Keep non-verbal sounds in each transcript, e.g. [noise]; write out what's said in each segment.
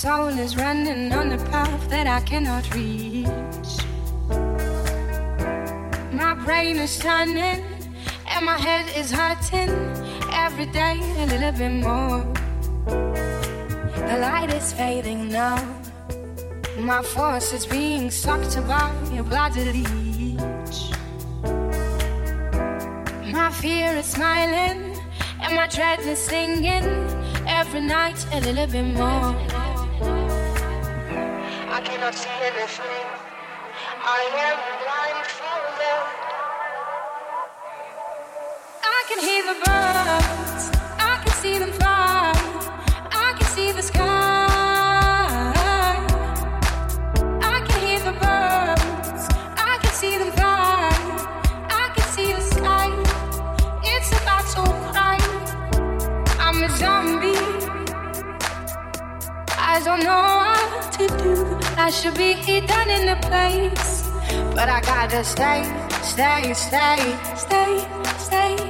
soul is running on a path that I cannot reach. My brain is turning and my head is hurting every day a little bit more. The light is fading now. My force is being sucked by a bloody leech. My fear is smiling and my dread is singing every night a little bit more. I. I can hear the birds. I can see them fly. I can see the sky. I can hear the birds. I can see them fly. I can see the sky. It's about to cry. I'm a zombie. I don't know what to do. I should be done in the place. But I gotta stay, stay, stay, stay, stay, stay,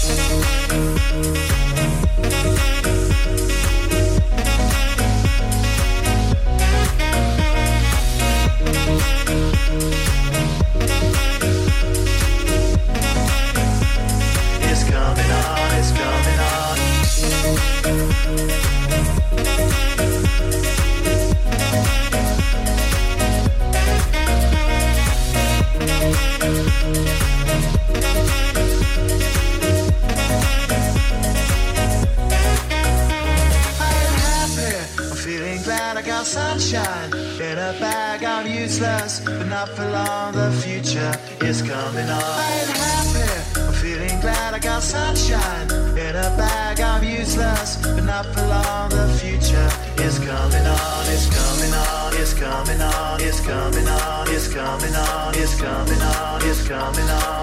It's coming on. It's coming on. Not for long. The future is coming on. I ain't happy. I'm feeling glad I got sunshine in a bag. I'm useless, but not for long. The future is coming on. It's coming on. It's coming on. It's coming on. It's coming on. It's coming on. It's coming on.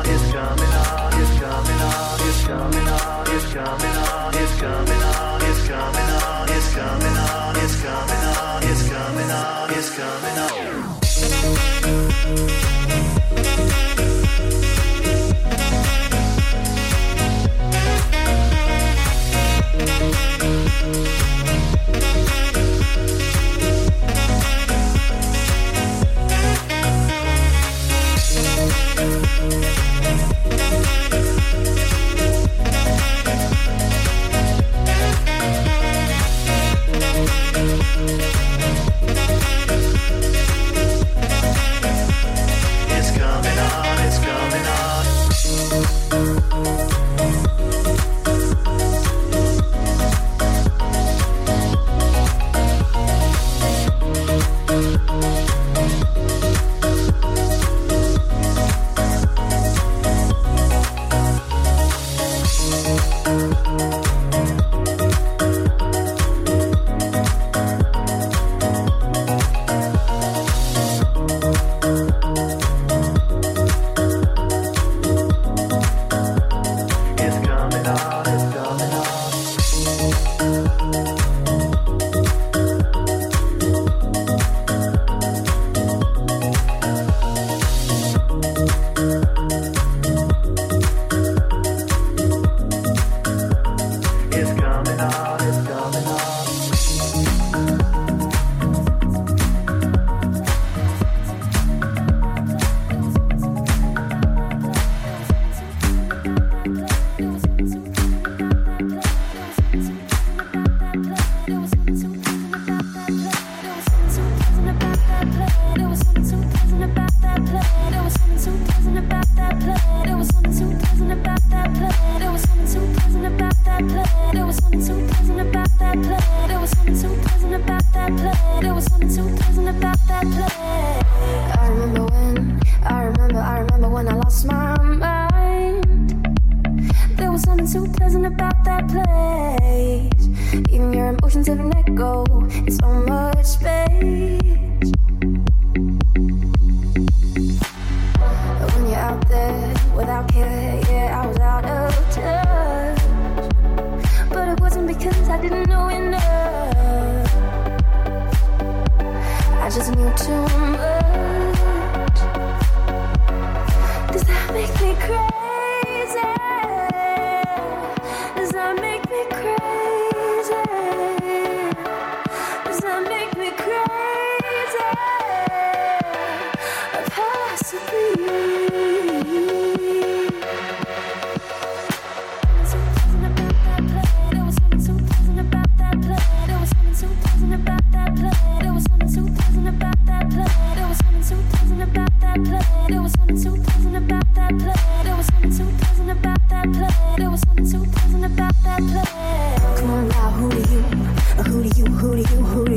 didn't know enough. I just knew too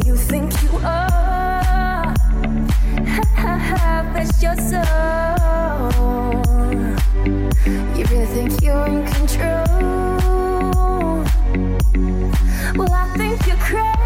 you think you are. [laughs] Bless your soul. You really think you're in control? Well, I think you're crazy.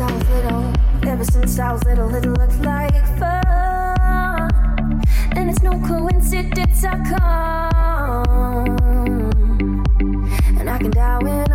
since I was little, ever since I was little, it looked like fun. And it's no coincidence I come. And I can die with.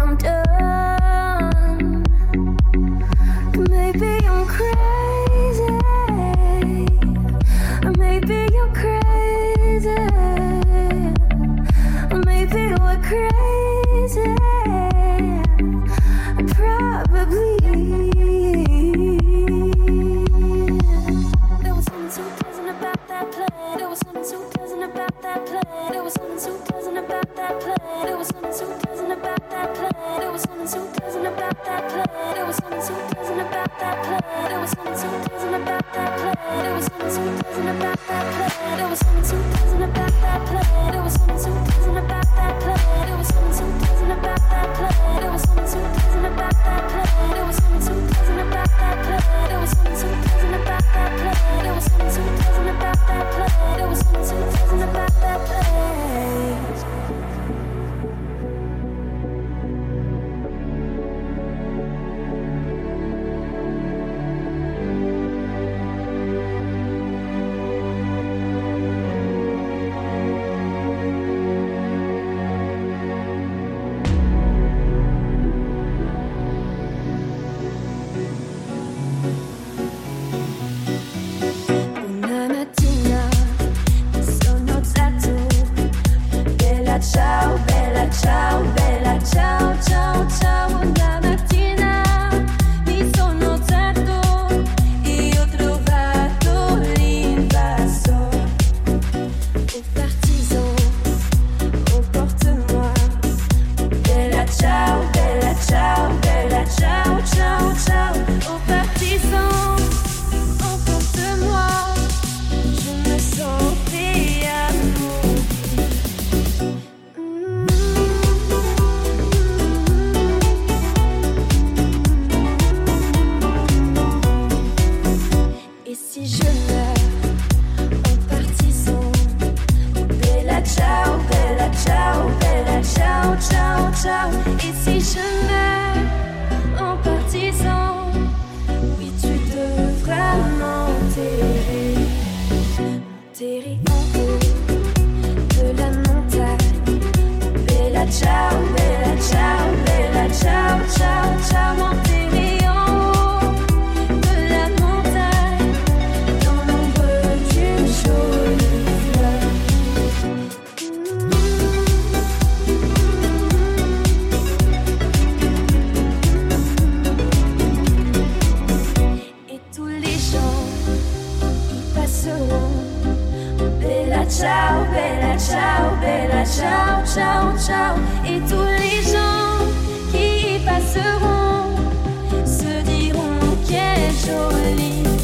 ciao, bella ciao, bella ciao, ciao, ciao. ciao, ciao, ciao. Et tous les gens qui passeront se diront qu'elle est jolie.